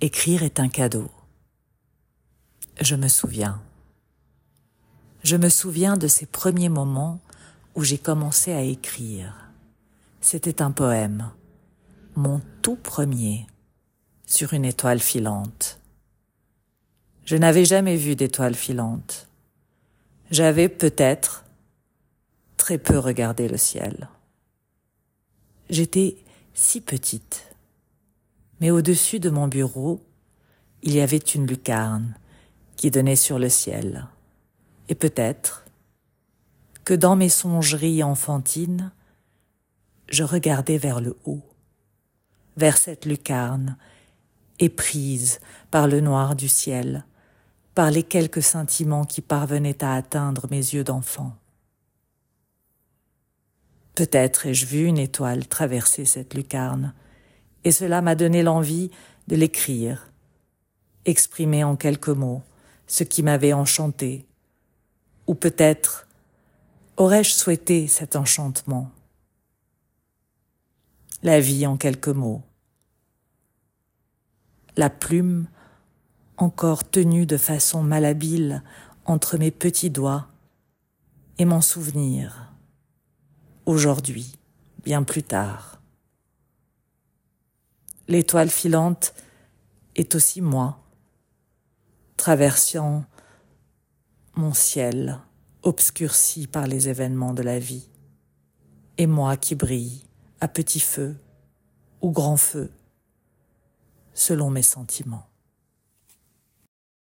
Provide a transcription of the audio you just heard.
Écrire est un cadeau. Je me souviens. Je me souviens de ces premiers moments où j'ai commencé à écrire. C'était un poème, mon tout premier, sur une étoile filante. Je n'avais jamais vu d'étoile filante. J'avais peut-être très peu regardé le ciel. J'étais si petite mais au-dessus de mon bureau, il y avait une lucarne qui donnait sur le ciel. Et peut-être que dans mes songeries enfantines, je regardais vers le haut, vers cette lucarne, éprise par le noir du ciel, par les quelques sentiments qui parvenaient à atteindre mes yeux d'enfant. Peut-être ai-je vu une étoile traverser cette lucarne, et cela m'a donné l'envie de l'écrire, exprimer en quelques mots ce qui m'avait enchanté, ou peut-être aurais-je souhaité cet enchantement. La vie en quelques mots. La plume encore tenue de façon malhabile entre mes petits doigts et mon souvenir, aujourd'hui, bien plus tard. L'étoile filante est aussi moi, traversant mon ciel obscurci par les événements de la vie, et moi qui brille à petit feu ou grand feu, selon mes sentiments.